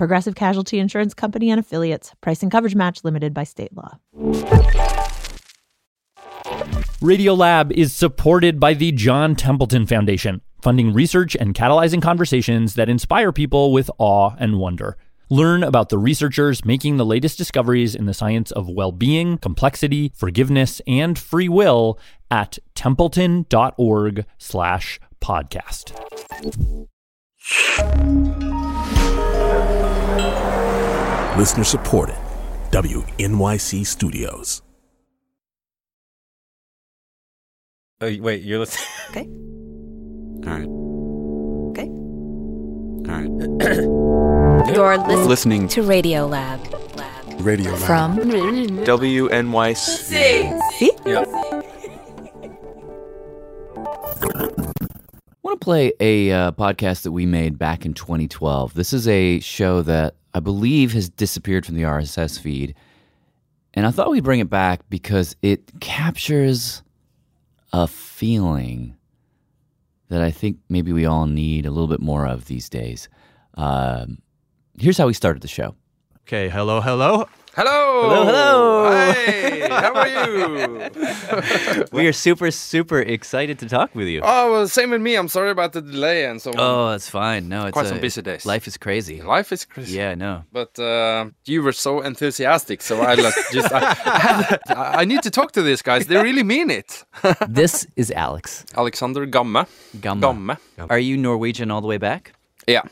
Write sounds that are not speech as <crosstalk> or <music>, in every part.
Progressive Casualty Insurance Company and affiliates. Price and coverage match limited by state law. Radiolab is supported by the John Templeton Foundation, funding research and catalyzing conversations that inspire people with awe and wonder. Learn about the researchers making the latest discoveries in the science of well being, complexity, forgiveness, and free will at templeton.org slash podcast. Listener supported. WNYC Studios. Oh, wait, you're listening. <laughs> Okay. All right. Okay. All right. <coughs> You're listening, Listening to Radiolab. Radio Lab. From WNYC. See? Yep. <laughs> I want to play a uh, podcast that we made back in 2012. This is a show that I believe has disappeared from the RSS feed. And I thought we'd bring it back because it captures a feeling that I think maybe we all need a little bit more of these days. Um, here's how we started the show. Okay, hello, hello. Hello. Hello, hello. Hi. How are you? <laughs> We are super, super excited to talk with you. oh, well, same with me. I'm sorry about the delay and so on. Oh, it's fine. No, it's Quite a- some busy days. Life is crazy. Life is crazy. Yeah, no. But uh, you were so enthusiastic, so I like, just I, I, I need to talk to these guys. They really mean it. <laughs> this is Alex. Alexander Gamme. Gamme. Gamme. Are you Norwegian all the way back? Yeah,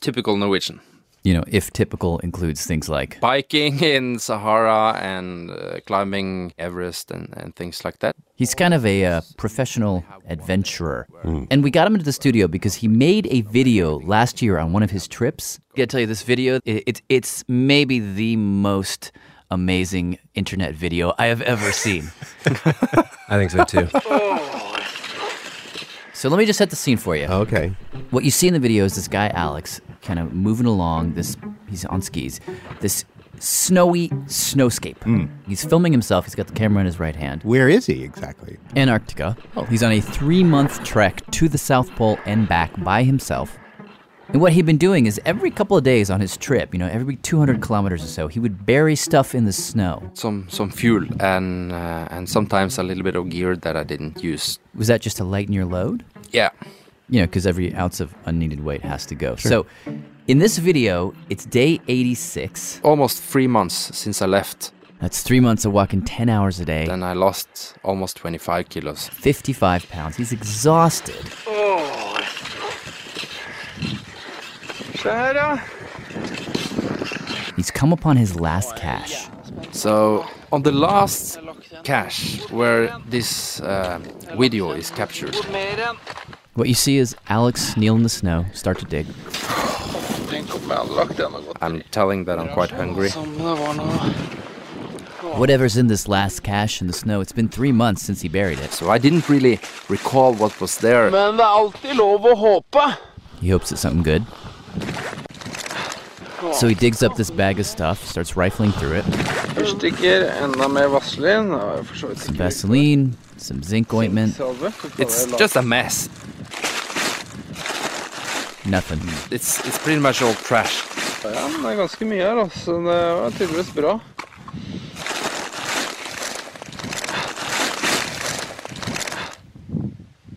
typical Norwegian. You know, if typical includes things like Biking <laughs> in Sahara and uh, climbing Everest and, and things like that. he's kind of a uh, professional adventurer. And we got him into the studio because he made a video last year on one of his trips. I gotta tell you, this video, it, it's it's maybe the most amazing internet video I have ever seen. <laughs> I think so too. <laughs> So let me just set the scene for you. okay. What you see in the video is this guy Alex kind of moving along. This he's on skis. This snowy snowscape. He's filming himself. He's got the camera in his right hand. Where is he exactly? Antarctica. Oh. He's on a three-month trek to the South Pole and back by himself. And what he'd been doing is every couple of days on his trip, you know, every 200 kilometers or so, he would bury stuff in the snow. Some some fuel and uh, and sometimes a little bit of gear that I didn't use. Was that just to lighten your load? Yeah. you know, because every ounce of unneeded weight has to go. So, in this video, it's day 86. Almost three months since I left. That's three months of walking 10 hours a day, Then I lost almost 25 kilos. 55 pounds. He's exhausted. Oh. He's come upon his last cache. So on the last cache where this uh, video is captured, What you see is Alex kneel in the snow, start to dig. I'm telling that I'm quite hungry. Whatever's in this last cache in the snow, it's been three months since he buried it. So I didn't really recall what was there. He hopes it's something good. So he digs up this bag of stuff, starts rifling through it. Some Vaseline, some zinc ointment, It's just a mess. nothing. It's it's pretty much all trash.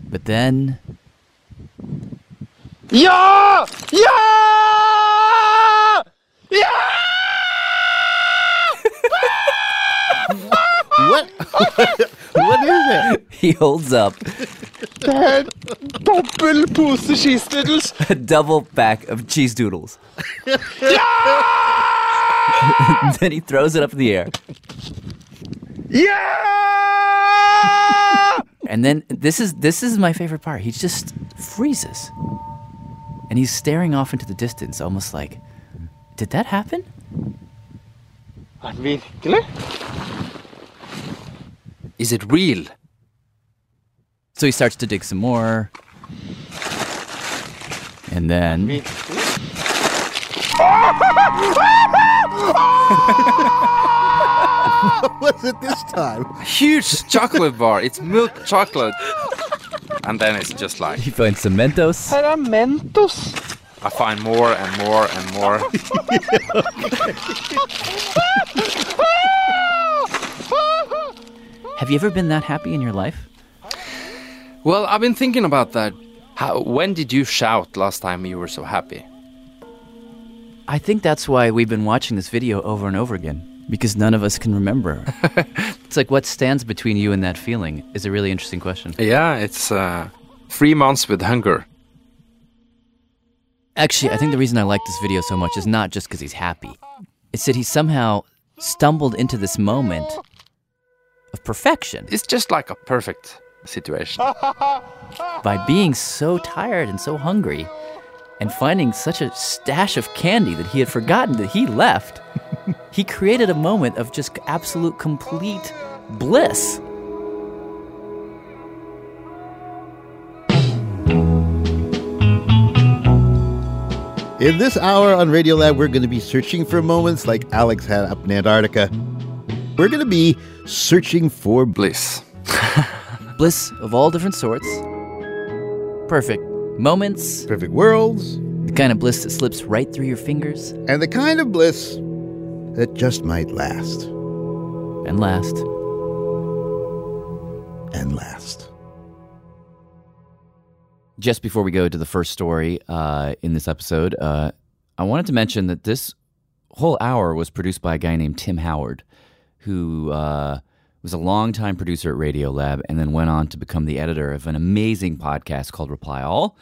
But then What? <laughs> <laughs> what is it? he holds up <laughs> a double pack of cheese doodles. then he throws it up in the air. Yeah! And then this is this is my favorite part. He just freezes. And he's staring off into the distance, almost like, did that happen? Is it real? So he starts to dig some more. And then What <laughs> was it this time? Huge chocolate bar. It's milk chocolate. <laughs> And then it's just like he finds some Mentos. I find more and more and more. <laughs> Have you ever been that happy in your life? Well, I've been thinking about that. How, when did you shout last time you were so happy? I think that's why we've been watching this video over and over again because none of us can remember. <laughs> it's like what stands between you and that feeling is a really interesting question. Yeah, it's uh, three months with hunger. Actually, I think the reason I like this video so much is not just because he's happy. It's that he somehow stumbled into this moment of perfection It's just like a perfect situation. <laughs> by being so tired and so hungry and finding such a stash of candy that he had forgotten that he left. <laughs> he created a moment of just absolute complete bliss. In this hour on Radiolab, we're going to be searching for moments like Alex had up in Antarctica. We're going to be searching for Bliss. <laughs> Bliss of all different sorts. Perfect moments, perfect worlds the kind of bliss that slips right through your fingers and the kind of bliss that just might last and last. and last. Just before we go to the first story uh, in this episode, uh, I wanted to mention that this whole hour was produced by a guy named Tim Howard, who uh, was a longtime producer at Radiolab and then went on to become the editor of an amazing podcast called Reply All.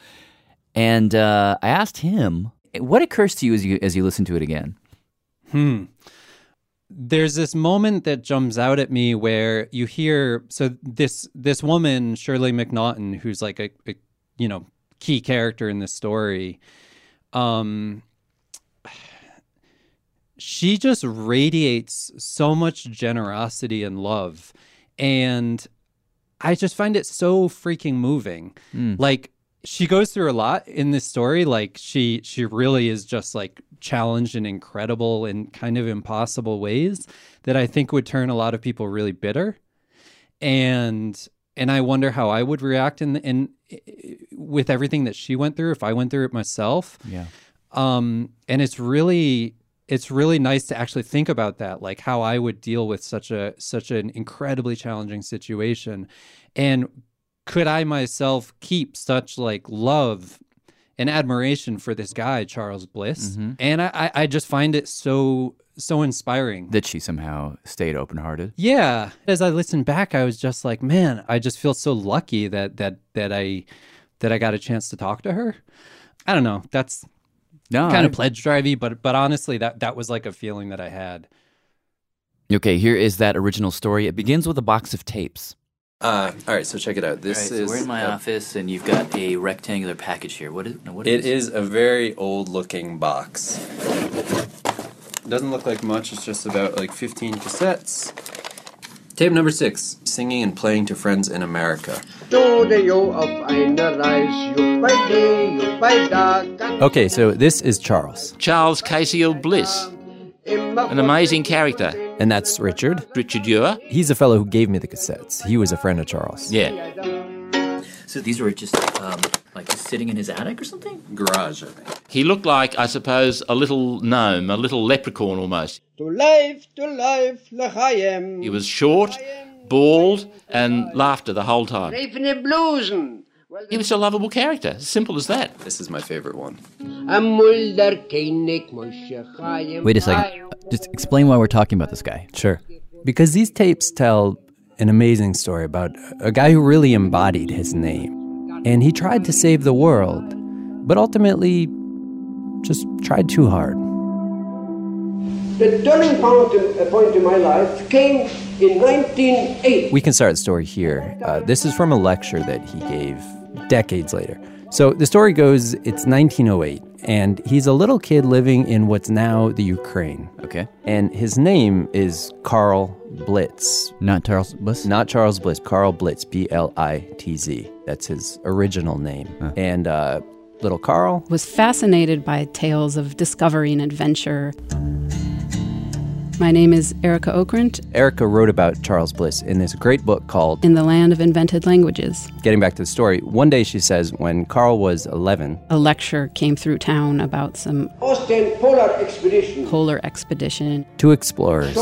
And uh, I asked him, what occurs to you as you as you listen to it again? Hmm. There's this moment that jumps out at me where you hear so this this woman Shirley McNaughton, who's like a, a you know key character in this story, um, she just radiates so much generosity and love, and I just find it so freaking moving. Like she goes through a lot in this story. Like she she really is just like challenged in incredible and kind of impossible ways that I think would turn a lot of people really bitter. And and I wonder how I would react in in with everything that she went through if I went through it myself. Yeah. Um, and it's really it's really nice to actually think about that, like how I would deal with such a such an incredibly challenging situation, and could I myself keep such like love and admiration for this guy Charles Bliss? Mhm. And I I just find it so so inspiring. That she somehow stayed open hearted. Yeah, as I listened back, I was just like, man, I just feel so lucky that that that I that I got a chance to talk to her. I don't know. That's No, kind I- of pledge drivey, but but honestly, that that was like a feeling that I had. Okay, here is that original story. It begins with a box of tapes. Uh, all right, so check it out. This so is we're in my a- office, and you've got a rectangular package here. What is? no, What It is a very old-looking box. Doesn't look like much. It's just about like 15 cassettes. Tape number six: Singing and playing to friends in America. Okay, so this is Charles. Charles Kasiel Bliss. An amazing character. And that's Richard. Richard Ewer. He's the fellow who gave me the cassettes. He was a friend of Charles. Yeah. So these were just um, like just sitting in his attic or something. Garage, I think. He looked like, I suppose, a little gnome, a little leprechaun almost. To life, to life, l'chaim. He was short, bald, and laughter the whole time. Reifene Blusen. He was a lovable character. Simple as that. This is my favorite one. Amul der König Moshe Wait a second. Just explain why we're talking about this guy. Sure. Because these tapes tell an amazing story about a guy who really embodied his name. And he tried to save the world, but ultimately just tried too hard. The turning point in, uh, point in my life came in 1980. We can start the story here. Uh, this is from a lecture that he gave decades later. So the story goes it's 1908, and he's a little kid living in what's now the Ukraine. Okay. And his name is Carl Blitz. Not Charles Bliss? Not Charles Bliss, Carl Blitz, B L I T Z. That's his original name. And uh, little Carl was fascinated by tales of discovery and adventure. My name is Arika Okrent. Arika wrote about Charles Bliss in this great book called In the Land of Invented Languages. Getting back to the story, one day she says when Carl was 11, A lecture came through town about some Austrian polar expedition. polar expedition. two explorers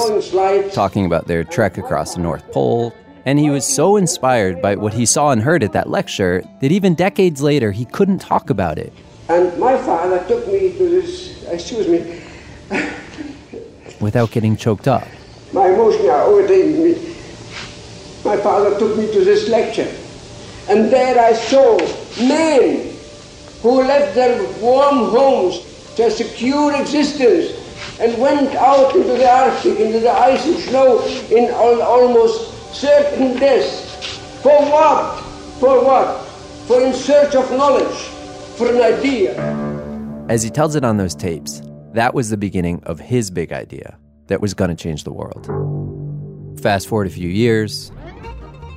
talking about their trek across the North Pole. And he was so inspired by what he saw and heard at that lecture that even decades later he couldn't talk about it. And my father took me to this, excuse me, without getting choked up. my emotion are overtaking me. My father took me to this lecture. And there I saw men who left their warm homes, their secure existence, and went out into the Arctic, into the ice and snow in al- almost certain death. For what? For what? For in search of knowledge, for an idea. As he tells it on those tapes, that was the beginning of his big idea that was going to change the world. Fast forward a few years,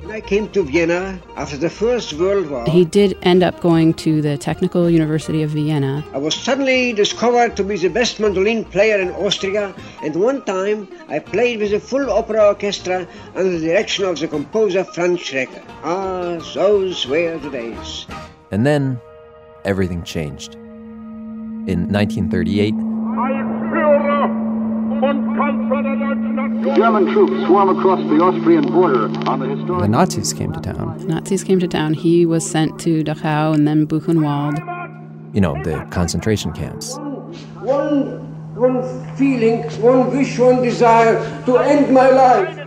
When I came to Vienna after the First World War, He did end up going to the Technical University of Vienna. I was suddenly discovered to be the best mandolin player in Austria, and one time I played with a full opera orchestra under the direction of the composer Franz Schreker. Ah, those were the days. and then everything changed. In 1938, German troops swarm across the Austrian border on the historic. the Nazis came to town. The Nazis came to town. He was sent to Dachau and then Buchenwald. You know, the concentration camps. One, one feeling, one wish, one desire to end my life.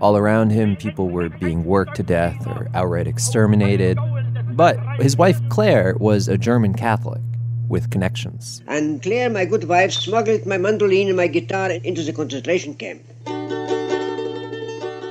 All around him, people were being worked to death or outright exterminated. But his wife, Claire, was a German Catholic with connections. And Claire, my good wife, smuggled my mandolin and my guitar into the concentration camp.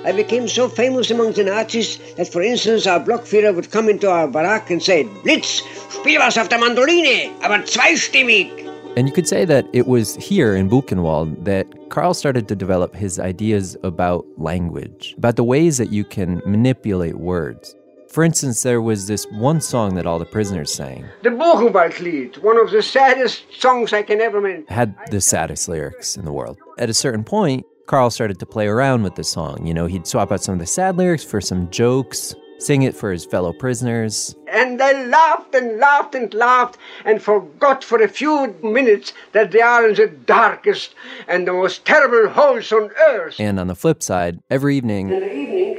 I became so famous among the Nazis that, for instance, our Blockführer would come into our barrack and say, Blitz, spiel was auf der Mandoline, aber zweistimmig. And you could say that it was here in Buchenwald that Carl started to develop his ideas about language, about the ways that you can manipulate words. For instance, there was this one song that all the prisoners sang. The Buchenwaldlied, one of the saddest songs I can ever make. had the saddest lyrics in the world. At a certain point, Carl started to play around with the song. You know, he'd swap out some of the sad lyrics for some jokes, sing it for his fellow prisoners. And they laughed and laughed and laughed and forgot for a few minutes that they are in the darkest and the most terrible holes on earth. And on the flip side, every evening,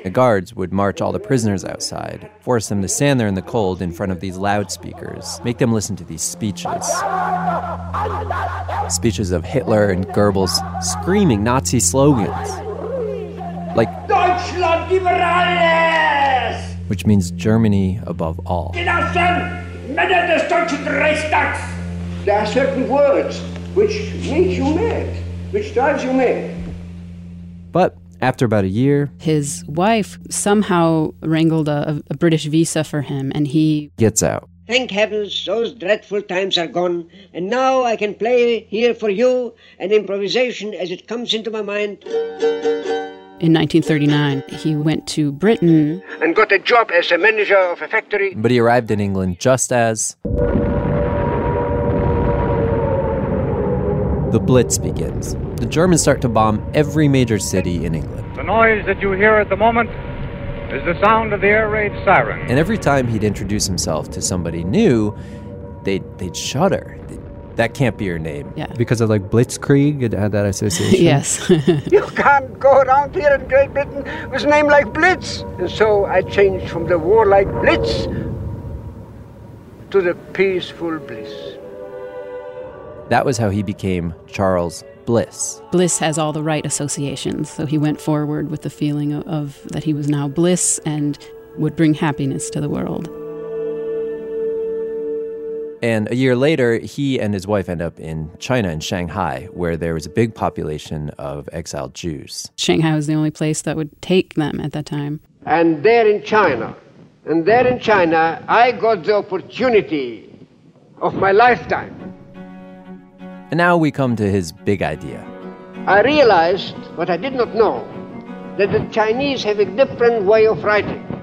the guards would march all the prisoners outside, force them to stand there in the cold in front of these loudspeakers, make them listen to these speeches. Speeches of Hitler and Goebbels screaming Nazi slogans, like, Deutschland über alles! Which means Germany above all. Genossen, Männer des Deutschen Reichstags! There are certain words which make you mad, which drives you mad. But after about a year, His wife somehow wrangled a, a British visa for him, and he gets out. Thank heavens, those dreadful times are gone, and now I can play here for you an improvisation as it comes into my mind. In 1939 he went to Britain And got a job as a manager of a factory. But he arrived in England just as the Blitz begins. The Germans start to bomb every major city in England. The noise that you hear at the moment is the sound of the air raid siren. And every time he'd introduce himself to somebody new, they'd, they'd shudder. That can't be your name. Yeah. Because of like Blitzkrieg, it had uh, that association. <laughs> yes <laughs> You can't go around here in Great Britain with a name like Blitz. And so I changed from the warlike Blitz to the peaceful Bliss. That was how he became Charles Bliss. bliss has all the right associations so he went forward with the feeling of, of that he was now bliss and would bring happiness to the world And a year later, he and his wife end up in China, in Shanghai, where there was a big population of exiled Jews. shanghai was the only place that would take them at that time And there in China, and there in China, I got the opportunity of my lifetime. And now we come to his big idea. I realized what I did not know that the Chinese have a different way of writing.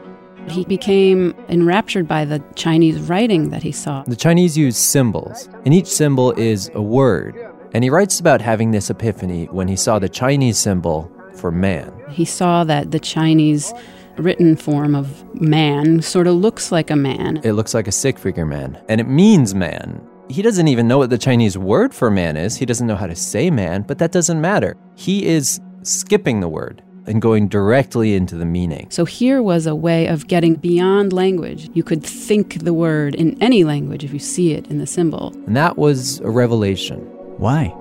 He became enraptured by the Chinese writing that he saw. The Chinese use symbols, and each symbol is a word. And he writes about having this epiphany when he saw the Chinese symbol for man. He saw that the Chinese written form of man sort of looks like a man. It looks like a stick figure man, and it means man. He doesn't even know what the Chinese word for man is. He doesn't know how to say man, but that doesn't matter. He is skipping the word and going directly into the meaning. So here was a way of getting beyond language. You could think the word in any language if you see it in the symbol. And that was a revelation. Why?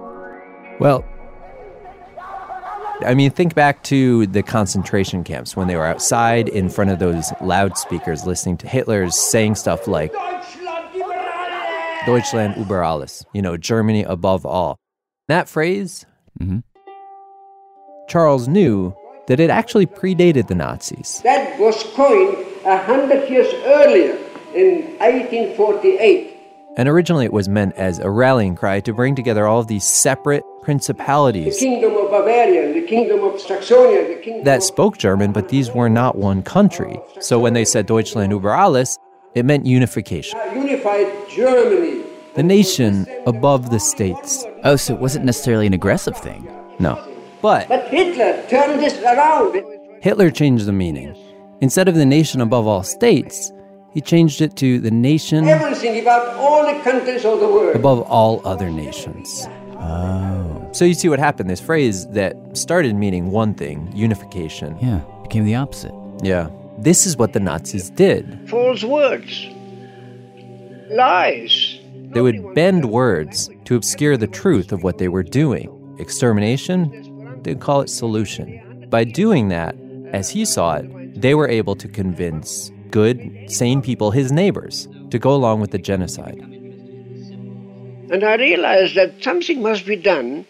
Well, I mean, think back to the concentration camps when they were outside in front of those loudspeakers listening to Hitler's saying stuff like Deutschland über alles, you know, Germany above all. That phrase, mm-hmm. Charles knew that it actually predated the Nazis. That was coined a hundred years earlier in 1848. And originally it was meant as a rallying cry to bring together all of these separate principalities. The kingdom of Bavaria, the kingdom of Saxonia, the kingdom that spoke German, but these were not one country. So when they said Deutschland über alles, it meant unification. Unified Germany. The nation above the states. Oh, so it wasn't necessarily an aggressive thing. No. But, but Hitler turned this around. Hitler changed the meaning. Instead of the nation above all states, he changed it to the nation everything about all the countries of the world above all other nations. Oh. So you see what happened. This phrase that started meaning one thing, unification. Yeah, became the opposite. Yeah. This is what the Nazis did. False words. Lies. They would bend words to obscure the truth of what they were doing. Extermination, they'd call it solution. By doing that, as he saw it, they were able to convince good, sane people, his neighbors, to go along with the genocide. And I realized that something must be done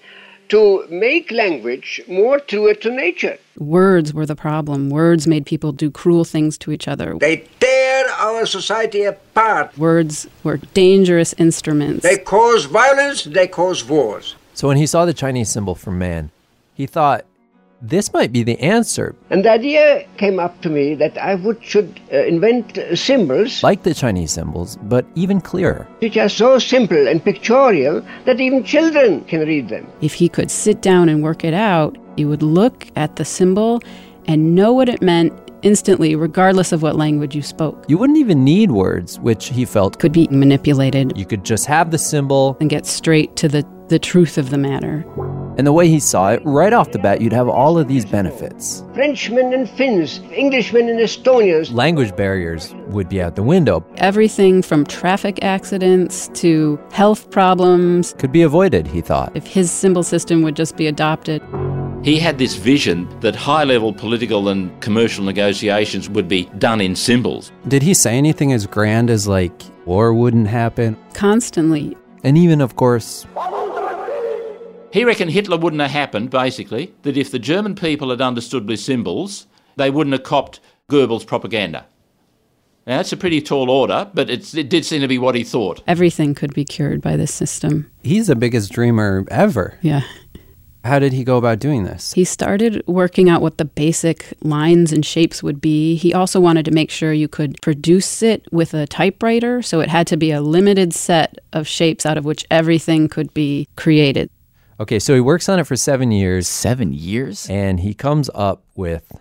to make language more truer to nature. Words were the problem. Words made people do cruel things to each other. They tear our society apart. Words were dangerous instruments. They cause violence, they cause wars. So when he saw the Chinese symbol for man, he thought, this might be the answer. And the idea came up to me that I would should uh, invent symbols like the Chinese symbols, but even clearer, which are so simple and pictorial that even children can read them. If he could sit down and work it out, he would look at the symbol and know what it meant instantly, regardless of what language you spoke. You wouldn't even need words, which he felt could be manipulated. You could just have the symbol and get straight to the, the truth of the matter. And the way he saw it, right off the bat, you'd have all of these benefits. Frenchmen and Finns, Englishmen and Estonians. Language barriers would be out the window. Everything from traffic accidents to health problems could be avoided, he thought. If his symbol system would just be adopted. He had this vision that high level political and commercial negotiations would be done in symbols. Did he say anything as grand as, like, war wouldn't happen? Constantly. And even, of course, he reckoned Hitler wouldn't have happened, basically, that if the German people had understood with symbols, they wouldn't have copped Goebbels' propaganda. Now, that's a pretty tall order, but it did seem to be what he thought. Everything could be cured by this system. He's the biggest dreamer ever. Yeah. How did he go about doing this? He started working out what the basic lines and shapes would be. He also wanted to make sure you could produce it with a typewriter, so it had to be a limited set of shapes out of which everything could be created. Okay, so he works on it for seven years. Seven years? And he comes up with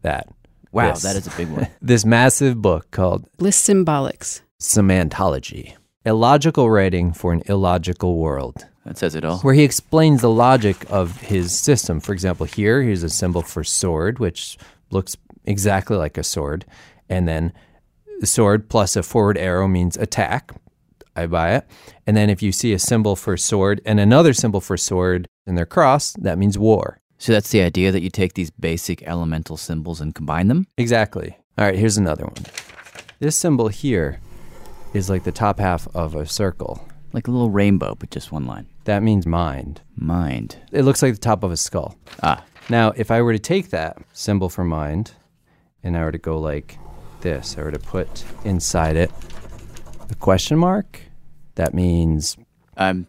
that. Wow, this, that is a big one. <laughs> this massive book called Bliss Symbolics Semantography Illogical Writing for an Illogical World. That says it all. Where he explains the logic of his system. For example, here, here's a symbol for sword, which looks exactly like a sword. And then the sword plus a forward arrow means attack. I buy it. And then if you see a symbol for sword and another symbol for sword and they're crossed, that means war. So that's the idea that you take these basic elemental symbols and combine them? Exactly. All right, here's another one. This symbol here is like the top half of a circle. Like a little rainbow, but just one line. That means mind. Mind. It looks like the top of a skull. Ah. Now, if I were to take that symbol for mind and I were to go like this, I were to put inside it the question mark, That means I'm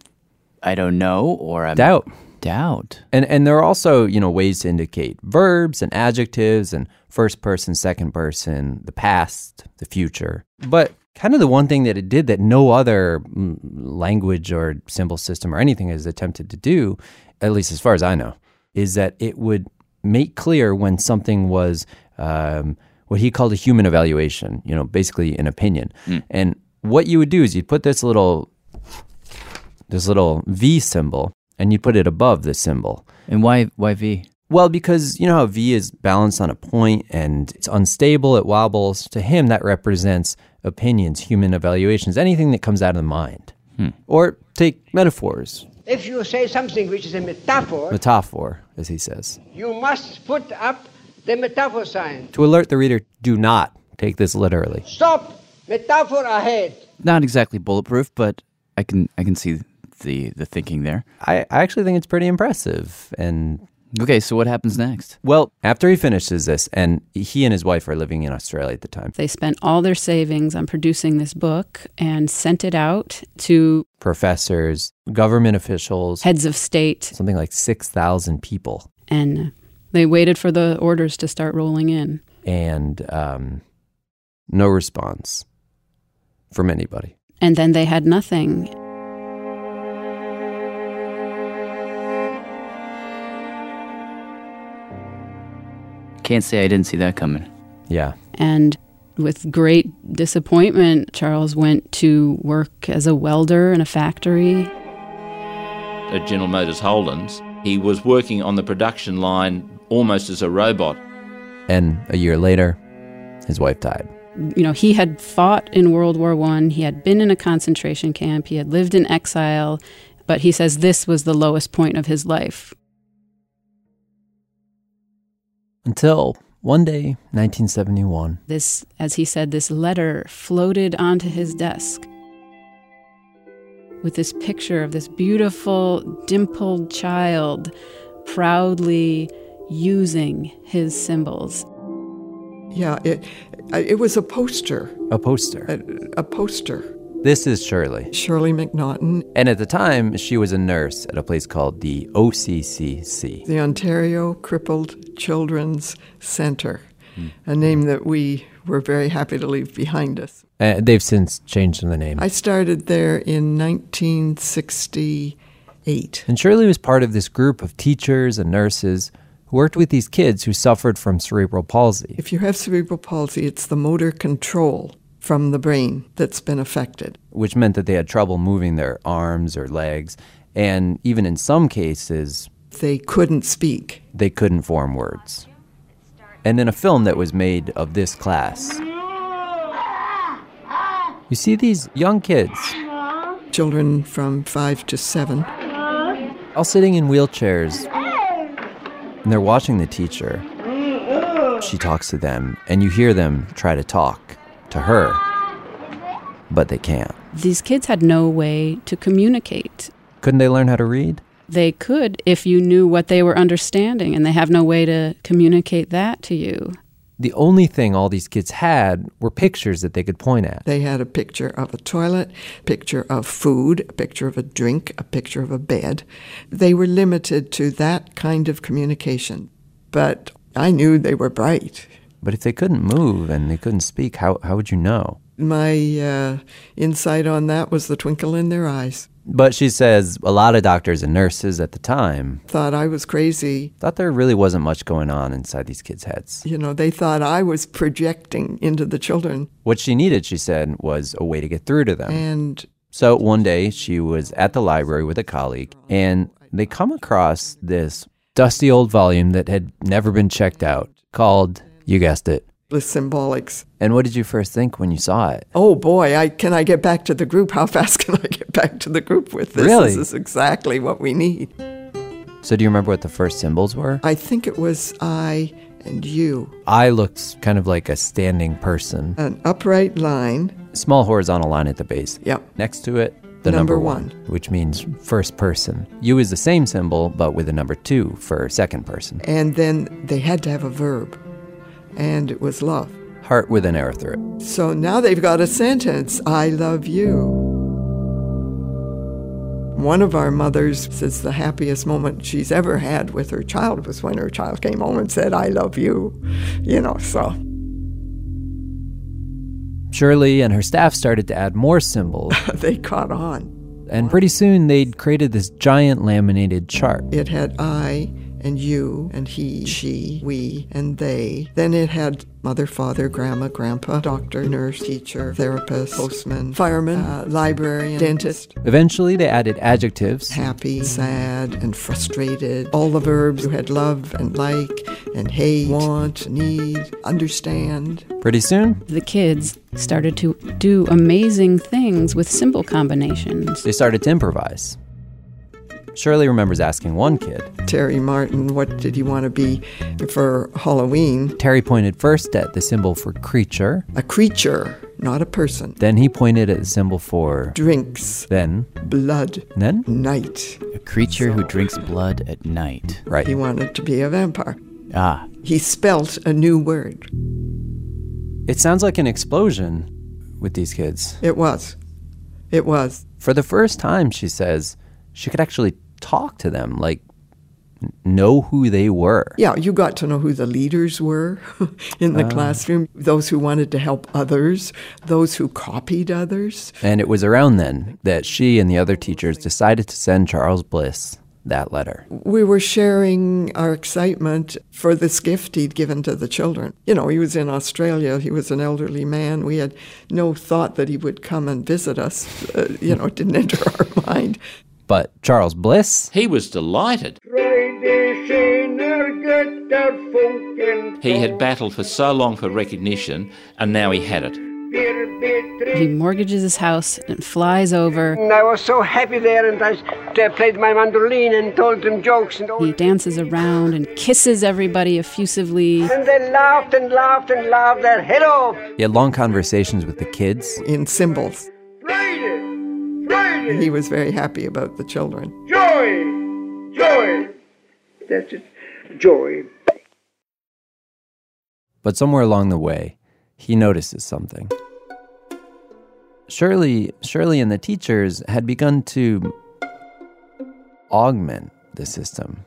I don't know or I'm doubt. Doubt. And and there are also, you know, ways to indicate verbs and adjectives and first person, second person, the past, the future. But kind of the one thing that it did that no other mm, language or symbol system or anything has attempted to do, at least as far as I know, is that it would make clear when something was um, what he called a human evaluation, you know, basically an opinion. And what you would do is you'd put this little this little V symbol and you put it above the symbol. And why why V? Well, because you know how V is balanced on a point and it's unstable, it wobbles. To him, that represents opinions, human evaluations, anything that comes out of the mind. Hmm. Or take metaphors, If you say something which is a metaphor, metaphor, as he says, you must put up the metaphor sign. to alert the reader do not take this literally. Stop! Metaphor ahead. Not exactly bulletproof, but I can I can see the the thinking there. I, I actually think it's pretty impressive. And Okay, so what happens next? well, after he finishes this, and he and his wife are living in Australia at the time, They spent all their savings on producing this book and sent it out to professors, government officials, heads of state, something like 6,000 people. and they waited for the orders to start rolling in. and um, no response from anybody. And then they had nothing. Can't say I didn't see that coming. Yeah. And with great disappointment, Charles went to work as a welder in a factory. At General Motors Holdens, he was working on the production line almost as a robot. And a year later, his wife died. You know, he had fought in World War One. He had been in a concentration camp. He had lived in exile. But he says this was the lowest point of his life. Until one day, 1971, This, as he said, this letter floated onto his desk with this picture of this beautiful, dimpled child proudly using his symbols. Yeah, it it was a poster. a poster. A, a poster. This is Shirley. Shirley McNaughton, And at the time, she was a nurse at a place called the OCCC. the Ontario Crippled Children's Center, a name that we were very happy to leave behind us. Uh, they've since changed the name. I started there in 1968. And Shirley was part of this group of teachers and nurses worked with these kids who suffered from cerebral palsy. If you have cerebral palsy, it's the motor control from the brain that's been affected. which meant that they had trouble moving their arms or legs. And even in some cases, They couldn't speak. they couldn't form words. And in a film that was made of this class, you see these young kids Children from five to seven. all sitting in wheelchairs, and they're watching the teacher. She talks to them, and you hear them try to talk to her, but they can't. These kids had no way to communicate. Couldn't they learn how to read? They could if you knew what they were understanding, and they have no way to communicate that to you. The only thing all these kids had were pictures that they could point at. They had a picture of a toilet, picture of food, a picture of a drink, a picture of a bed. They were limited to that kind of communication. But I knew they were bright. But if they couldn't move and they couldn't speak, how, how would you know? My uh, insight on that was the twinkle in their eyes. But she says a lot of doctors and nurses at the time Thought I was crazy. thought there really wasn't much going on inside these kids' heads. You know, they thought I was projecting into the children. What she needed, she said, was a way to get through to them. And So one day she was at the library with a colleague and they come across this dusty old volume that had never been checked out called, you guessed it. The symbolics. And what did you first think when you saw it? Oh boy, I can I get back to the group? How <laughs> fast can I get back to the group with this? Really? This is exactly what we need. So do you remember what the first symbols were? I think it was I and you. I looked kind of like a standing person. An upright line. Small horizontal line at the base. Yep. Next to it, the number, Number one, which means first person. You is the same symbol, but with a number two for second person. And then they had to have a verb. And it was love. Heart with an through it. So now they've got a sentence I love you. One of our mothers says the happiest moment she's ever had with her child was when her child came home and said, I love you. You know, so. Shirley and her staff started to add more symbols. <laughs> they caught on. And pretty soon they'd created this giant laminated chart. It had I and you and he, she, we, and they. Then it had mother, father, grandma, grandpa, doctor, nurse, teacher, therapist, postman, fireman, uh, librarian, dentist. Eventually they added adjectives happy, sad, and frustrated. All the verbs you had love and like and hate, want, need, understand. Pretty soon, the kids started to do amazing things with simple combinations. They started to improvise. Shirley remembers asking one kid, Terry Martin, what did he want to be for Halloween? Terry pointed first at the symbol for creature. A creature, not a person. Then he pointed at the symbol for drinks. Then blood. Then night. A creature who drinks blood at night. Right. He wanted to be a vampire. Ah. He spelt a new word. It sounds like an explosion with these kids. It was. It was. For the first time, she says, she could actually talk to them, like know who they were. Yeah, you got to know who the leaders were <laughs> in the Uh. classroom, those who wanted to help others, those who copied others. And it was around then that she and the other teachers decided to send Charles Bliss that letter. We were sharing our excitement for this gift he'd given to the children. You know, he was in Australia, he was an elderly man. We had no thought that he would come and visit us. Uh, you know, it didn't <laughs> enter our mind. But Charles Bliss, He was delighted. He had battled for so long for recognition, and now he had it. He mortgages his house and flies over. And I was so happy there, and I I played my mandolin and told them jokes. And, all. He dances around and kisses everybody effusively. and they laughed and laughed and laughed their head off. he had long conversations with the kids. In symbols. Friday! Friday! He was very happy about the children. Joy! Joy! That's it. Joy. But somewhere along the way, he notices something. Shirley, Shirley and the teachers had begun to augment the system.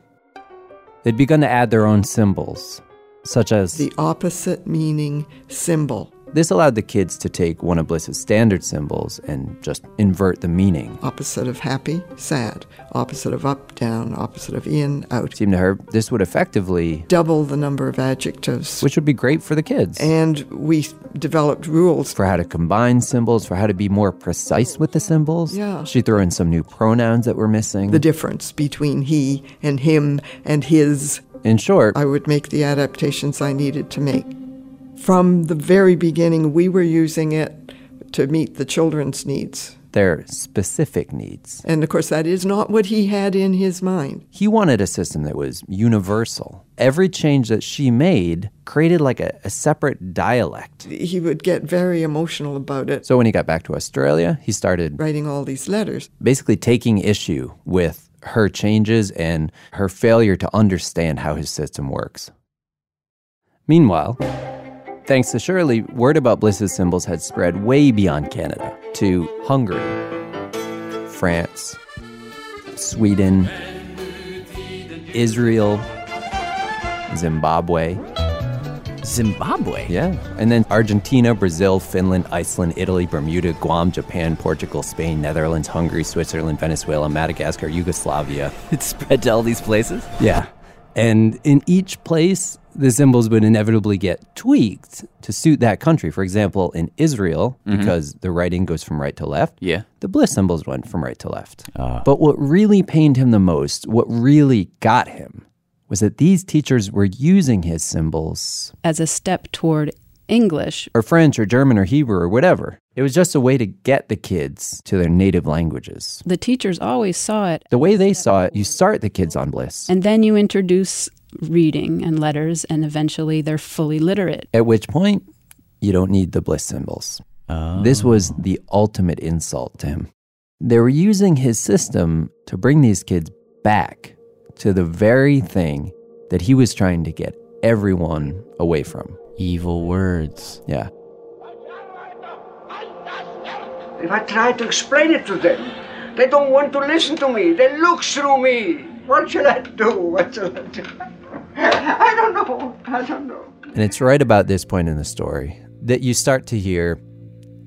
They'd begun to add their own symbols, such as The opposite meaning symbol. This allowed the kids to take one of Bliss's standard symbols and just invert the meaning. Opposite of happy, sad. Opposite of up, down. Opposite of in, out. Seemed to her this would effectively, Double the number of adjectives. which would be great for the kids. And we developed rules. for how to combine symbols, for how to be more precise with the symbols. Yeah. She threw in some new pronouns that were missing. The difference between he and him and his. in short, I would make the adaptations I needed to make. From the very beginning, we were using it to meet the children's needs. their specific needs. And of course, that is not what he had in his mind. He wanted a system that was universal. Every change that she made created like a, a separate dialect. He would get very emotional about it, So when he got back to Australia, he started writing all these letters. basically taking issue with her changes and her failure to understand how his system works. Meanwhile, thanks to Shirley, word about Bliss's symbols had spread way beyond Canada to Hungary, France, Sweden, Israel, Zimbabwe. Zimbabwe? Yeah. And then Argentina, Brazil, Finland, Iceland, Italy, Bermuda, Guam, Japan, Portugal, Spain, Netherlands, Hungary, Switzerland, Venezuela, Madagascar, Yugoslavia. <laughs> It spread to all these places? Yeah. And in each place, the symbols would inevitably get tweaked to suit that country. For example, in Israel, Mhm. because the writing goes from right to left, Yeah. the bliss symbols went from right to left. But what really pained him the most, what really got him, was that these teachers were using his symbols, as a step toward English. or French, or German, or Hebrew, or whatever. It was just a way to get the kids to their native languages. The teachers always saw it, The way they saw it, you start the kids on bliss, and then you introduce reading and letters, and eventually they're fully literate. at which point you don't need the bliss symbols. Oh. This was the ultimate insult to him. They were using his system to bring these kids back to the very thing that he was trying to get everyone away from. Evil words. Yeah. If I try to explain it to them, They don't want to listen to me. They look through me. What shall I do? What shall I do? I don't know. I don't know. And it's right about this point in the story that you start to hear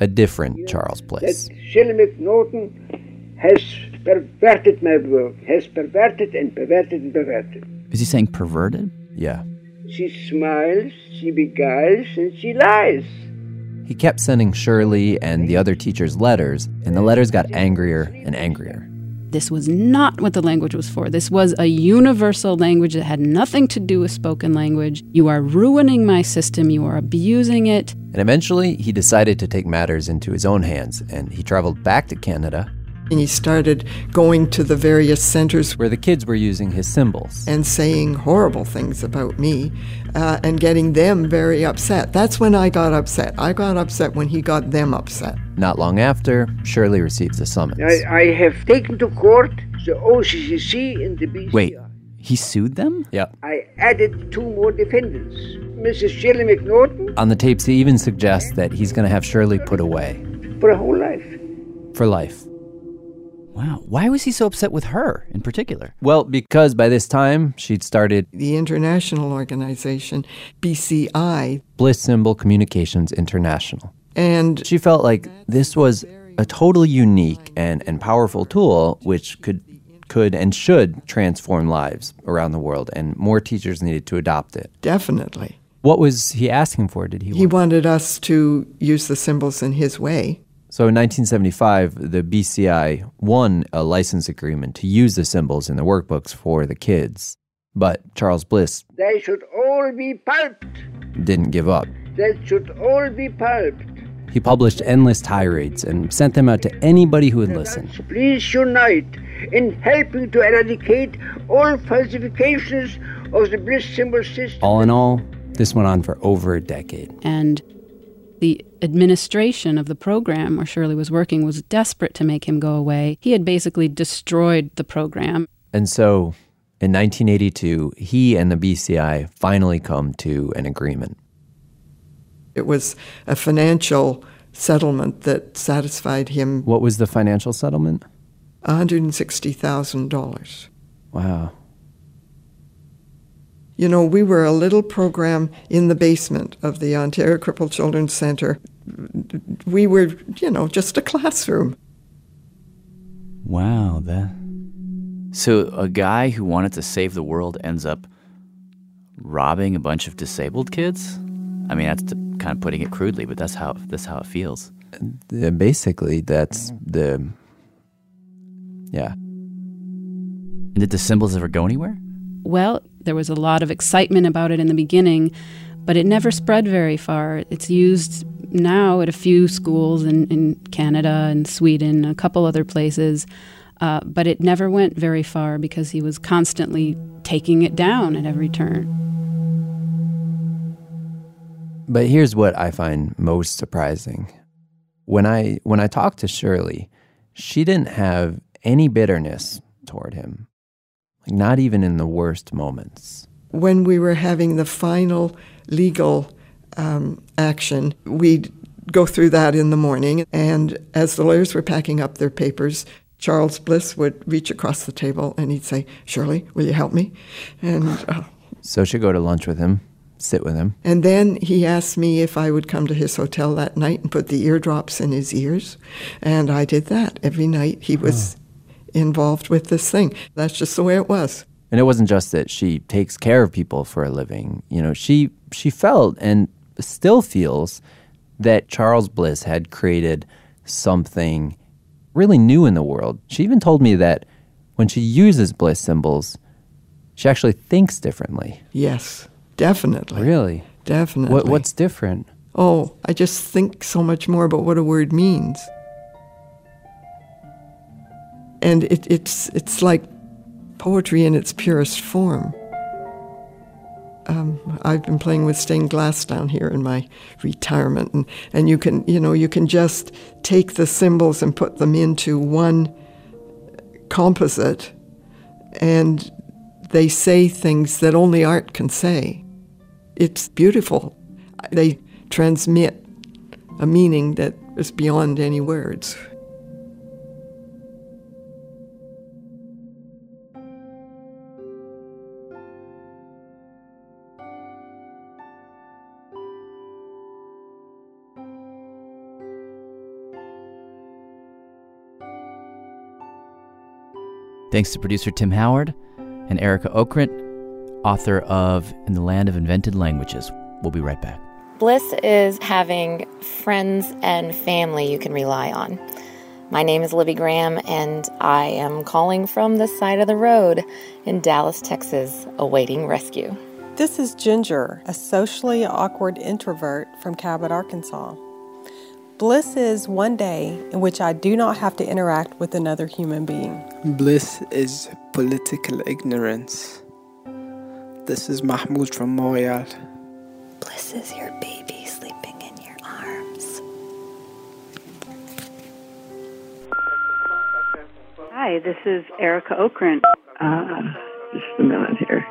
a different Charles Bliss. That Shirley McNaughton has perverted my work, has perverted and perverted and perverted. Is he saying perverted? Yeah. She smiles, she beguiles, and she lies. He kept sending Shirley and the other teachers letters, and the letters got angrier and angrier. This was not what the language was for. This was a universal language that had nothing to do with spoken language. You are ruining my system. You are abusing it. And eventually, he decided to take matters into his own hands, and he traveled back to Canada. And he started going to the various centers where the kids were using his symbols and saying horrible things about me uh, and getting them very upset. That's when I got upset. I got upset when he got them upset. Not long after, Shirley receives a summons. I, I have taken to court the OCCC and the BCI. Wait, he sued them? Yeah. I added two more defendants. Mrs. Shirley McNaughton. On the tapes, he even suggests that he's going to have Shirley put away. For a whole life. For life. Wow. Why was he so upset with her in particular? Well, because by this time she'd started the international organization, BCI, Bliss Symbol Communications International. And she felt like this was a totally unique and, and powerful tool which could could and should transform lives around the world and more teachers needed to adopt it. Definitely. What was he asking for? Did he He wanted us to use the symbols in his way. So in 1975, the BCI won a license agreement to use the symbols in the workbooks for the kids. But Charles Bliss They should all be pulped. didn't give up. They should all be pulped. He published endless tirades and sent them out to anybody who would listen. Please unite in helping to eradicate all falsifications of the Bliss symbol system. All in all, this went on for over a decade. And the administration of the program where Shirley was working was desperate to make him go away. He had basically destroyed the program. And so in 1982, he and the BCI finally come to an agreement. It was a financial settlement that satisfied him. What was the financial settlement? $160,000. Wow. You know, we were a little program in the basement of the Ontario Crippled Children's Center. We were, you know, just a classroom. Wow, that. So a guy who wanted to save the world ends up robbing a bunch of disabled kids? I mean, that's kind of putting it crudely, but that's how that's how it feels. Uh, basically, that's the. Yeah. And did the symbols ever go anywhere? Well, there was a lot of excitement about it in the beginning, but it never spread very far. It's used now at a few schools in, in Canada and Sweden, a couple other places, uh, but it never went very far because he was constantly taking it down at every turn. But here's what I find most surprising. When I when I talked to Shirley, she didn't have any bitterness toward him. Like not even in the worst moments. When we were having the final legal um, action, we'd go through that in the morning. And as the lawyers were packing up their papers, Charles Bliss would reach across the table and he'd say, Shirley, will you help me? And uh, so she'd go to lunch with him, sit with him. And then he asked me if I would come to his hotel that night and put the eardrops in his ears. And I did that every night. He was involved with this thing. That's just the way it was. And it wasn't just that she takes care of people for a living. You know, she she felt and still feels that Charles Bliss had created something really new in the world. She even told me that when she uses Bliss symbols, she actually thinks differently. Yes, definitely. Really? Definitely. What, what's different? Oh, I just think so much more about what a word means. And it, it's, it's like poetry in its purest form. Um, I've been playing with stained glass down here in my retirement, and, and you can you know you can just take the symbols and put them into one composite, and they say things that only art can say. It's beautiful. They transmit a meaning that is beyond any words. Thanks to producer Tim Howard and Arika Okrent, author of In the Land of Invented Languages. We'll be right back. Bliss is having friends and family you can rely on. My name is Libby Graham, and I am calling from the side of the road in Dallas, Texas, awaiting rescue. This is Ginger, a socially awkward introvert from Cabot, Arkansas. Bliss is one day in which I do not have to interact with another human being. Bliss is political ignorance. This is Mahmoud from Montreal. Bliss is your baby sleeping in your arms. Hi, this is Arika Okrent. Uh, just a minute here.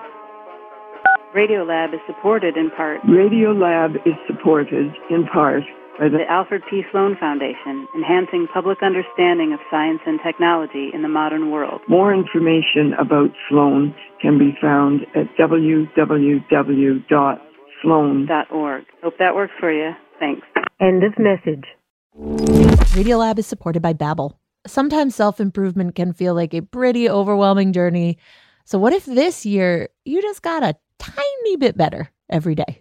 Radiolab is supported in part. Radiolab is supported in part by the the Alfred P. Sloan Foundation, enhancing public understanding of science and technology in the modern world. More information about Sloan can be found at www.sloan.org. .org. Hope that works for you. Thanks. End of message. Radiolab is supported by Babbel. Sometimes self-improvement can feel like a pretty overwhelming journey. So what if this year you just got a tiny bit better every day?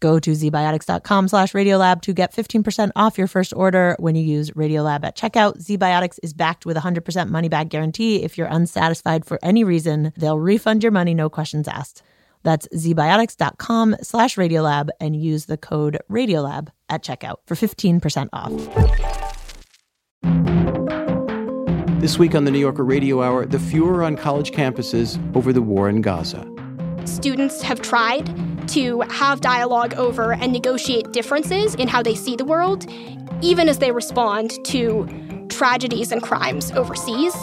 Go to zbiotics.com slash radiolab to get 15% off your first order when you use Radiolab at checkout. ZBiotics is backed with a 100% money back guarantee. If you're unsatisfied for any reason, they'll refund your money, no questions asked. That's zbiotics.com slash radiolab and use the code radiolab at checkout for 15% off. This week on the New Yorker Radio Hour, the furor on college campuses over the war in Gaza. Students have tried to have dialogue over and negotiate differences in how they see the world, even as they respond to tragedies and crimes overseas.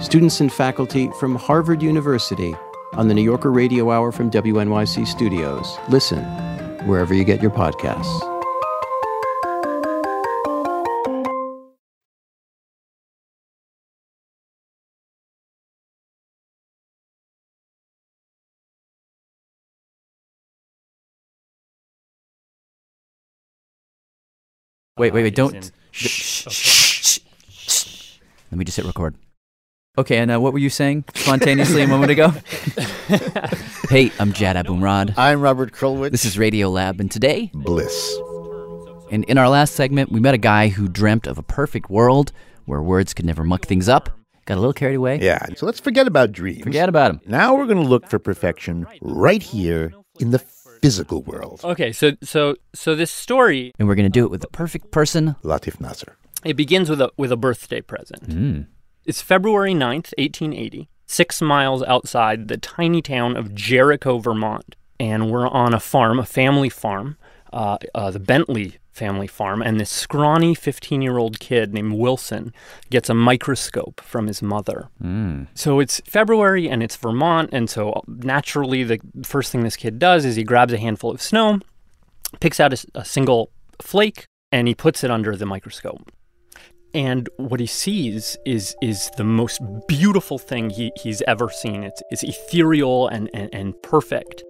Students and faculty from Harvard University on the New Yorker Radio Hour from WNYC Studios. Listen wherever you get your podcasts. Wait, wait, wait! Don't. Shh, shh, shh, shh. Let me just hit record. Okay, and uh, what were you saying spontaneously a moment ago? <laughs> hey, I'm Jad Abumrad. I'm Robert Krulwich. This is Radiolab, and today, Bliss. And in our last segment, we met a guy who dreamt of a perfect world where words could never muck things up. Got a little carried away. Yeah, so let's forget about dreams. Forget about them. Now we're going to look for perfection right here in the physical world. Okay, so so so this story And we're going to do it with the perfect person. Latif Nasser. it begins with a with a birthday present. Mm. It's February 9th, 1880, 6 miles outside the tiny town of Jericho, Vermont. And we're on a farm, a family farm, uh, uh, the Bentley family farm, and this scrawny 15-year-old kid named Wilson gets a microscope from his mother. Mm. So it's February and it's Vermont, and so naturally the first thing this kid does is he grabs a handful of snow, picks out a single flake, and he puts it under the microscope. And what he sees is is the most beautiful thing he, he's ever seen. It's, it's ethereal and, and, and perfect.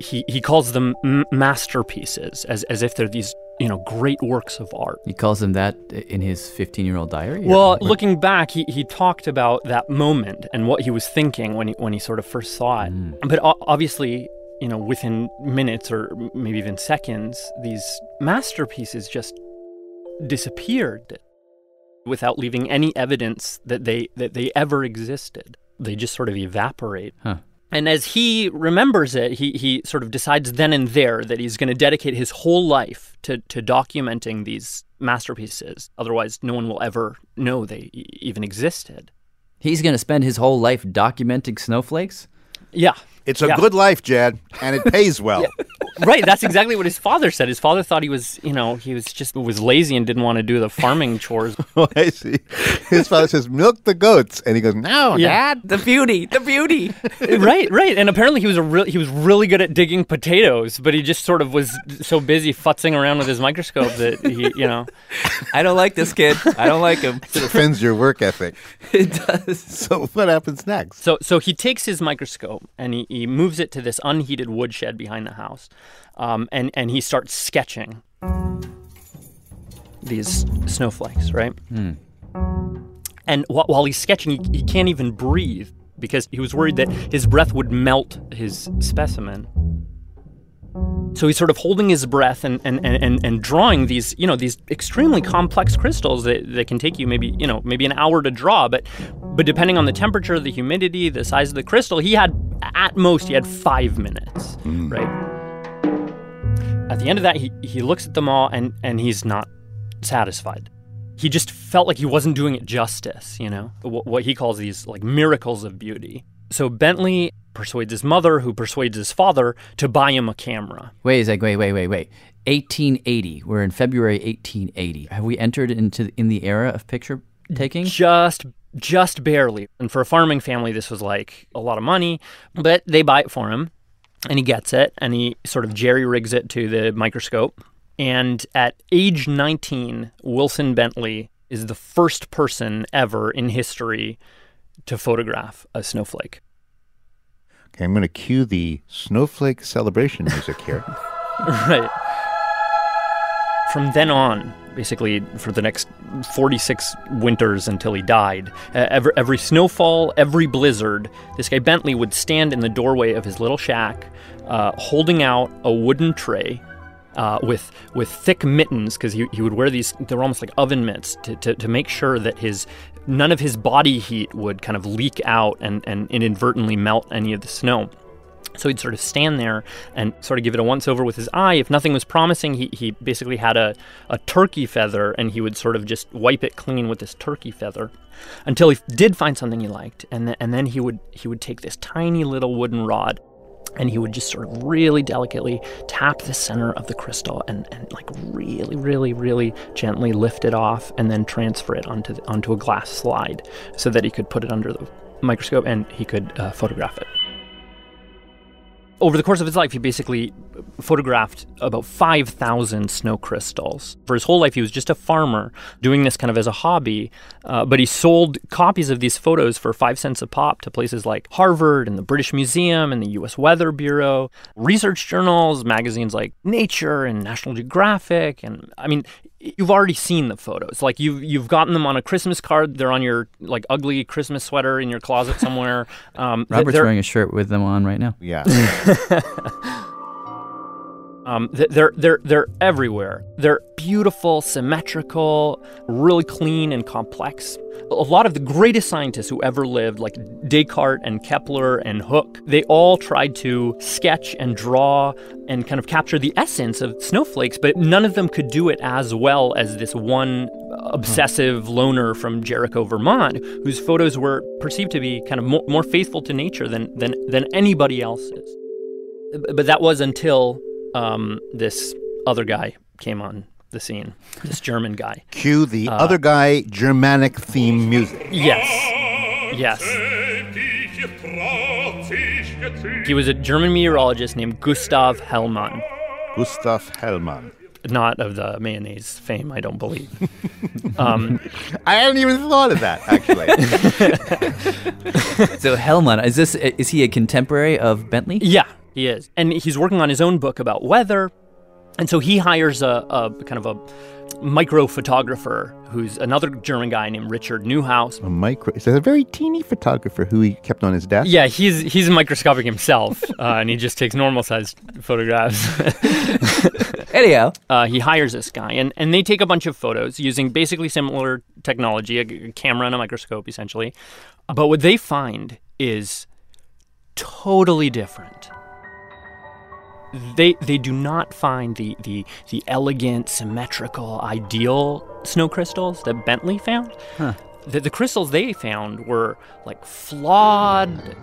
He, he calls them m- masterpieces, as, as if they're these you know, great works of art. He calls them that in his 15 year old diary? Well, looking back, he, he talked about that moment and what he was thinking when he, when he sort of first saw it. Mm. But obviously, you know, within minutes or maybe even seconds, these masterpieces just disappeared without leaving any evidence that they that they ever existed. They just sort of evaporate. Huh. And as he remembers it, he, he sort of decides then and there that he's going to dedicate his whole life to, to documenting these masterpieces. Otherwise, no one will ever know they even existed. He's going to spend his whole life documenting snowflakes? Yeah. It's a Yeah. good life, Jad, and it pays <laughs> well. right. That's exactly what his father said. His father thought he was, you know, he was just was lazy and didn't want to do the farming chores. <laughs> oh, I see. His father says, "Milk the goats," and he goes, "No, Yeah. Dad, the beauty, the beauty." <laughs> right, right. And apparently he was a real he was really good at digging potatoes, but he just sort of was so busy futzing around with his microscope that he, you know. I don't like this kid. I don't like him. It offends your work ethic. It does. So what happens next? So so he takes his microscope and he, he moves it to this unheated woodshed behind the house, um, and and he starts sketching these snowflakes, right? Hmm. And wh- while he's sketching, he, he can't even breathe because he was worried that his breath would melt his specimen. So he's sort of holding his breath and, and, and, and, and drawing these, you know, these extremely complex crystals that, that can take you maybe, you know, maybe an hour to draw. But but depending on the temperature, the humidity, the size of the crystal, he had at most he had five minutes, hmm. right? At the end of that, he, he looks at them all and, and he's not satisfied. He just felt like he wasn't doing it justice, you know, what, what he calls these like miracles of beauty. So Bentley persuades his mother, who persuades his father, to buy him a camera. Wait a sec. Wait, wait, wait, wait. 1880. We're in February 1880. Have we entered into in the era of picture taking? Just just barely. And for a farming family, this was like a lot of money, but they buy it for him and he gets it and he sort of jerry rigs it to the microscope. And at age 19, Wilson Bentley is the first person ever in history to photograph a snowflake. Okay, I'm going to cue the snowflake celebration music here. <laughs> right. From then on, basically for the next 46 winters until he died, uh, every, every snowfall, every blizzard, this guy Bentley would stand in the doorway of his little shack, uh, holding out a wooden tray. Uh, with with thick mittens because he, he would wear these they were almost like oven mitts to, to, to make sure that his none of his body heat would kind of leak out and, and inadvertently melt any of the snow so he'd sort of stand there and sort of give it a once over with his eye. If nothing was promising, he, he basically had a, a turkey feather and he would sort of just wipe it clean with this turkey feather until he did find something he liked. And, th- and then he would, he would take this tiny little wooden rod and he would just sort of really delicately tap the center of the crystal and, and like really, really, really gently lift it off and then transfer it onto, the, onto a glass slide so that he could put it under the microscope and he could uh, photograph it over the course of his life, he basically photographed about 5,000 snow crystals. For his whole life, he was just a farmer doing this kind of as a hobby. Uh, but he sold copies of these photos for five cents a pop to places like Harvard and the British Museum and the U.S. Weather Bureau, research journals, magazines like Nature and National Geographic. And I mean, you've already seen the photos. Like you've you've gotten them on a Christmas card. They're on your like ugly Christmas sweater in your closet somewhere. <laughs> Um, Robert's wearing a shirt with them on right now. Yeah. <laughs> <laughs> Um, they're they're they're everywhere. They're beautiful, symmetrical, really clean and complex. A lot of the greatest scientists who ever lived, like Descartes and Kepler and Hooke, they all tried to sketch and draw and kind of capture the essence of snowflakes, but none of them could do it as well as this one obsessive loner from Jericho, Vermont, whose photos were perceived to be kind of more, more faithful to nature than than than anybody else's. But that was until um, this other guy came on the scene, this German guy. Cue the Uh, other guy Germanic theme music. Yes. Yes. He was a German meteorologist named Gustav Hellmann. Gustav Hellmann. Not of the mayonnaise fame, I don't believe. <laughs> um, I hadn't even thought of that, actually. <laughs> so Hellmann, is this is he a contemporary of Bentley? Yeah, he is. And he's working on his own book about weather. And so he hires a, a kind of a micro photographer who's another German guy named Richard Neuhauss. A micro. It's a very teeny photographer who he kept on his desk. Yeah, he's he's microscopic himself, <laughs> uh, and he just takes normal sized photographs. <laughs> Anyhow, uh, he hires this guy, and, and they take a bunch of photos using basically similar technology, a, a camera and a microscope, essentially. But what they find is totally different. They they do not find the the the elegant, symmetrical, ideal snow crystals that Bentley found. Huh. The, the crystals they found were like flawed,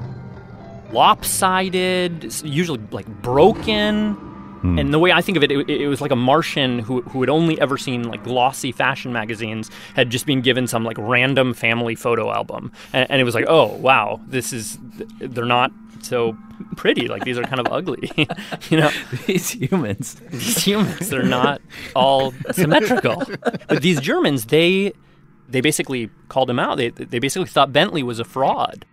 lopsided, usually like broken. Hmm. And the way I think of it, it, it was like a Martian who, who had only ever seen like glossy fashion magazines had just been given some like random family photo album, and, and it was like, oh wow, this is they're not so pretty. Like these are kind of ugly, <laughs> you know. These humans, these humans, they're not all symmetrical. But these Germans, they they basically called him out. They they basically thought Bentley was a fraud.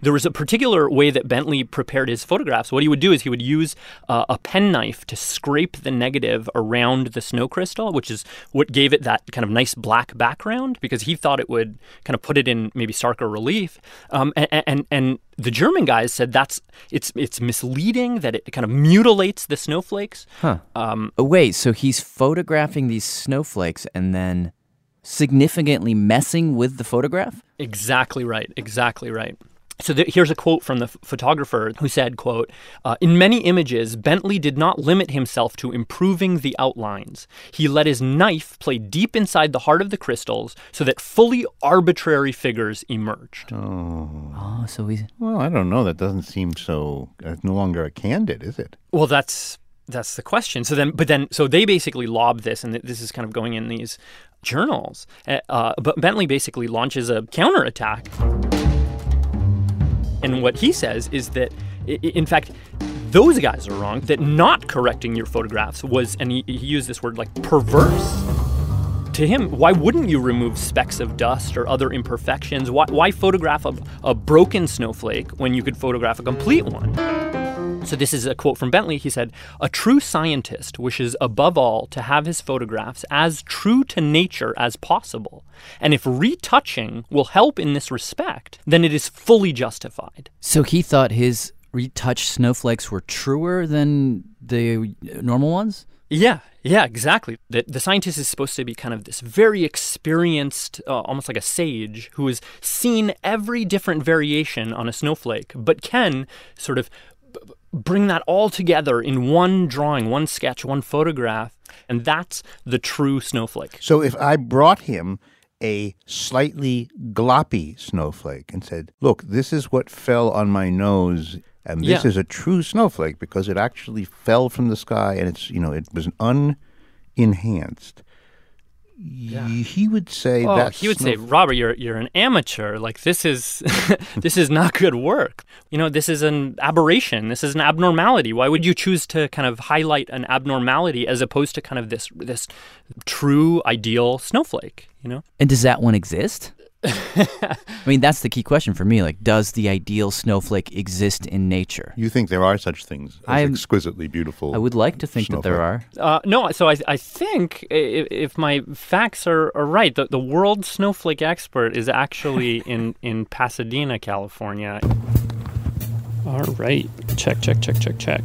There was a particular way that Bentley prepared his photographs. What he would do is he would use uh, a penknife to scrape the negative around the snow crystal, which is what gave it that kind of nice black background because he thought it would kind of put it in maybe starker relief. Um, and, and and the German guys said that's it's it's misleading that it kind of mutilates the snowflakes. Huh. Um, oh, wait, so he's photographing these snowflakes and then significantly messing with the photograph? Exactly right. Exactly right. So th- here's a quote from the f- photographer who said, "quote uh, In many images, Bentley did not limit himself to improving the outlines. He let his knife play deep inside the heart of the crystals, so that fully arbitrary figures emerged." Oh. Oh, so he's. Well, I don't know. That doesn't seem so. It's no longer a candid, is it? Well, that's that's the question. So then, but then, so they basically lob this, and th- this is kind of going in these journals. Uh, Uh, but Bentley basically launches a counterattack. And what he says is that, in fact, those guys are wrong. That not correcting your photographs was, and he, he used this word like perverse. To him, why wouldn't you remove specks of dust or other imperfections? Why, why photograph a, a broken snowflake when you could photograph a complete one? So, this is a quote from Bentley. He said, A true scientist wishes above all to have his photographs as true to nature as possible. And if retouching will help in this respect, then it is fully justified. So he thought his retouched snowflakes were truer than the normal ones? Yeah, yeah, exactly. The, the scientist is supposed to be kind of this very experienced, uh, almost like a sage, who has seen every different variation on a snowflake, but can sort of bring that all together in one drawing, one sketch, one photograph. And that's the true snowflake. So if I brought him a slightly gloppy snowflake and said, "Look, this is what fell on my nose." And this Yeah. is a true snowflake because it actually fell from the sky and it's, you know, it was unenhanced. Yeah. He would say Oh, that he would say, Robert, you're you're an amateur. Like this is <laughs> this is not good work. You know, this is an aberration. This is an abnormality. Why would you choose to kind of highlight an abnormality as opposed to kind of this this true ideal snowflake? You know. And does that one exist? I mean, that's the key question for me. Like, does the ideal snowflake exist in nature? You think there are such things as I'm- exquisitely beautiful? I would like to think that there are. Uh, no, so I, I think if, if my facts are, are right, the, the world snowflake expert is actually <laughs> in, in Pasadena, California. All right. Check, check, check, check, check.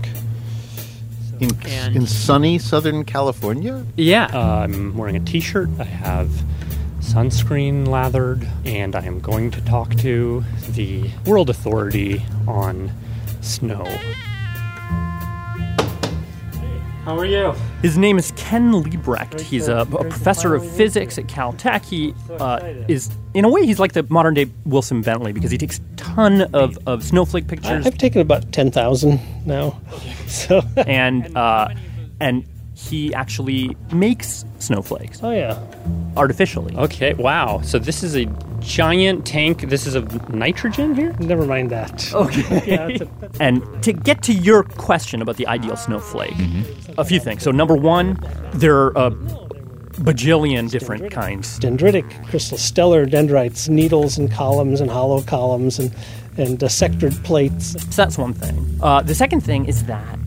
In, And- in sunny Southern California? Yeah. Uh, I'm wearing a t shirt. I have sunscreen lathered, and I am going to talk to the World Authority on Snow. How are you? His name is Ken Libbrecht. He's a, a professor of physics at Caltech. He uh, is, in a way, he's like the modern day Wilson Bentley because he takes a ton of, of snowflake pictures. I've taken about 10,000 now. <laughs> So and uh, and he actually makes snowflakes. Oh yeah, artificially. Okay, wow. So this is a giant tank. This is of nitrogen here. Never mind that. Okay. <laughs> Yeah, it's a- and to get to your question about the ideal snowflake, a few things. So number one, there are a bajillion different kinds. dendritic crystal, stellar dendrites, needles and columns and hollow columns and and uh, sectored plates. So that's one thing. Uh, the second thing is that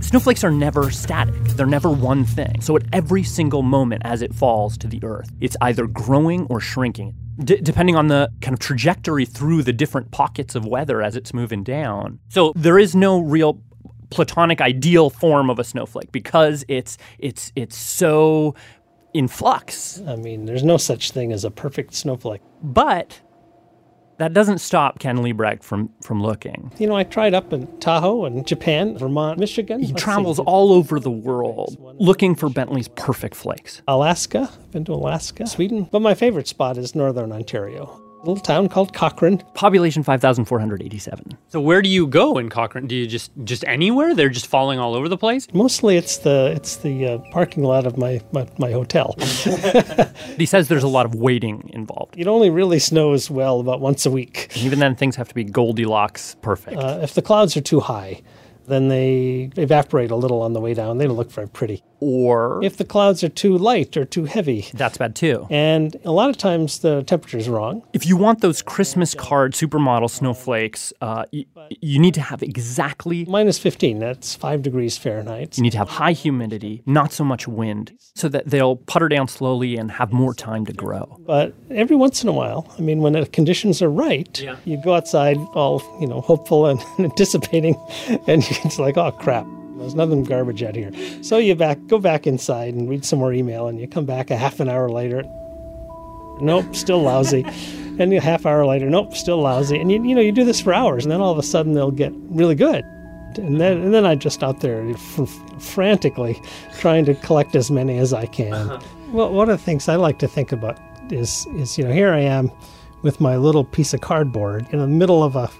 Snowflakes are never static. They're never one thing. So at every single moment as it falls to the earth, it's either growing or shrinking. D- depending on the kind of trajectory through the different pockets of weather as it's moving down. So there is no real platonic ideal form of a snowflake because it's it's it's so in flux. I mean, there's no such thing as a perfect snowflake. But that doesn't stop Ken Libbrecht from from looking. You know, I tried up in Tahoe and Japan, Vermont, Michigan. He Let's travels see. all over the world looking for Bentley's perfect flakes. Alaska. I've been to Alaska, Sweden. But my favorite spot is northern Ontario. A little town called Cochrane. Population 5,487. So where do you go in Cochrane? Do you just just anywhere? They're just falling all over the place. Mostly it's the it's the uh, parking lot of my, my, my hotel. He says there's a lot of waiting involved. It only really snows well about once a week. And even then, things have to be Goldilocks perfect. Uh, if the clouds are too high, then they evaporate a little on the way down. They don't look very pretty. Or if the clouds are too light or too heavy, that's bad too. And a lot of times the temperature's wrong. If you want those Christmas card supermodel snowflakes, uh, y- you need to have exactly minus 15. That's five degrees Fahrenheit. You need to have high humidity, not so much wind, so that they'll putter down slowly and have more time to grow. But every once in a while, I mean, when the conditions are right, Yeah. you go outside all, you know, hopeful and <laughs> anticipating, and <laughs> it's like, oh crap, there's nothing garbage out here. So you back, go back inside and read some more email, and you come back a half an hour later. Nope, still lousy. <laughs> and a half hour later, nope, still lousy. And you, you know, you do this for hours, and then all of a sudden they'll get really good. And then, and then I'm just out there frantically trying to collect as many as I can. Uh-huh. Well, one of the things I like to think about is, is you know, here I am with my little piece of cardboard in the middle of a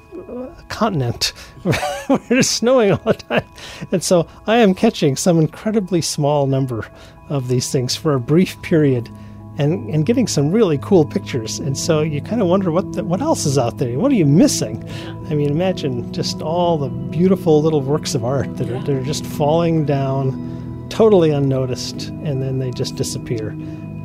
continent <laughs> where it's snowing all the time. And so I am catching some incredibly small number of these things for a brief period and, and getting some really cool pictures. And so you kind of wonder what the, what else is out there? What are you missing? I mean, imagine just all the beautiful little works of art that are, that are just falling down totally unnoticed and then they just disappear.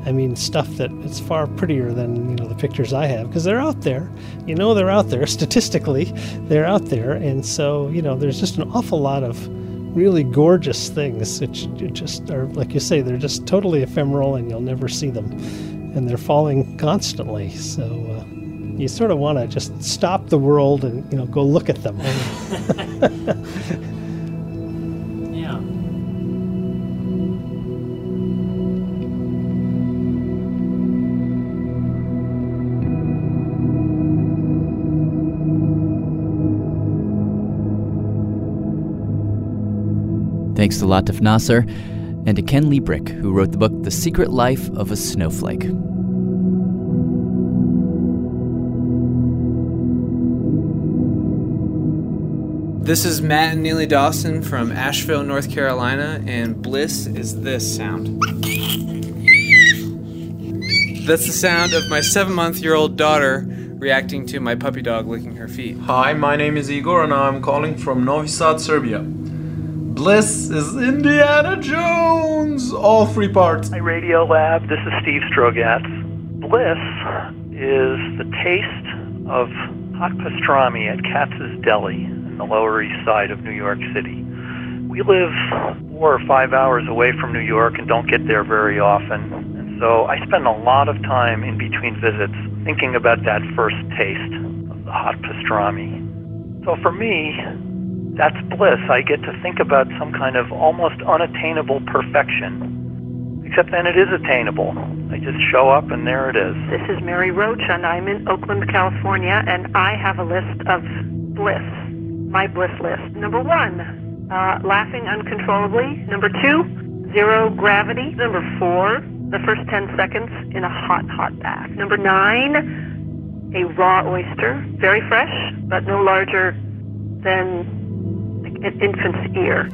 I mean, stuff that it's far prettier than you know the pictures I have because they're out there. You know, they're out there <laughs> statistically. They're out there, and so you know, there's just an awful lot of really gorgeous things that just are like you say, they're just totally ephemeral, and you'll never see them, and they're falling constantly. So. Uh, you sort of want to just stop the world and you know go look at them. <laughs> <laughs> Thanks to Latif Nasser and to Ken Libbrecht, who wrote the book The Secret Life of a Snowflake. This is Matt and Neely Dawson from Asheville, North Carolina, and bliss is this sound. That's the sound of my seven month year old daughter reacting to my puppy dog licking her feet. Hi, my name is Igor and I'm calling from Novi Sad, Serbia. Bliss is Indiana Jones! All three parts. Hi, Radiolab. This is Steve Strogatz. Bliss is the taste of hot pastrami at Katz's Deli in the Lower East Side of New York City. We live four or five hours away from New York and don't get there very often. And so I spend a lot of time in between visits thinking about that first taste of the hot pastrami. So for me, that's bliss. I get to think about some kind of almost unattainable perfection. Except then it is attainable. I just show up and there it is. This is Mary Roach, and I'm in Oakland, California, and I have a list of bliss. My bliss list. Number one, uh, laughing uncontrollably. Number two, zero gravity. Number four, the first 10 seconds in a hot, hot bath. Number nine, a raw oyster. Very fresh, but no larger than an infant's ear.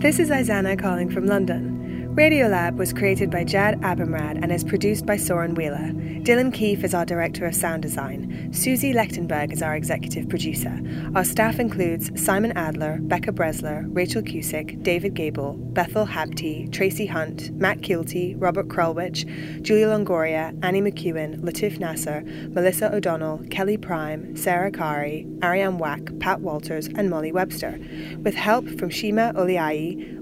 This is Isana calling from London. Radiolab was created by Jad Abumrad and is produced by Soren Wheeler. Dylan Keefe is our director of sound design. Susie Lechtenberg is our executive producer. Our staff includes Simon Adler, Becca Bressler, Rachael Cusick, David Gebel, Bethel Habte, Tracie Hunte, Matt Kielty, Robert Krulwich, Julia Longoria, Annie McEwen, Latif Nasser, Melissa O'Donnell, Kelly Prime, Sarah Qari, Arianne Wack, Pat Walters, and Molly Webster, with help from Shima Oliaee,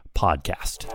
podcast.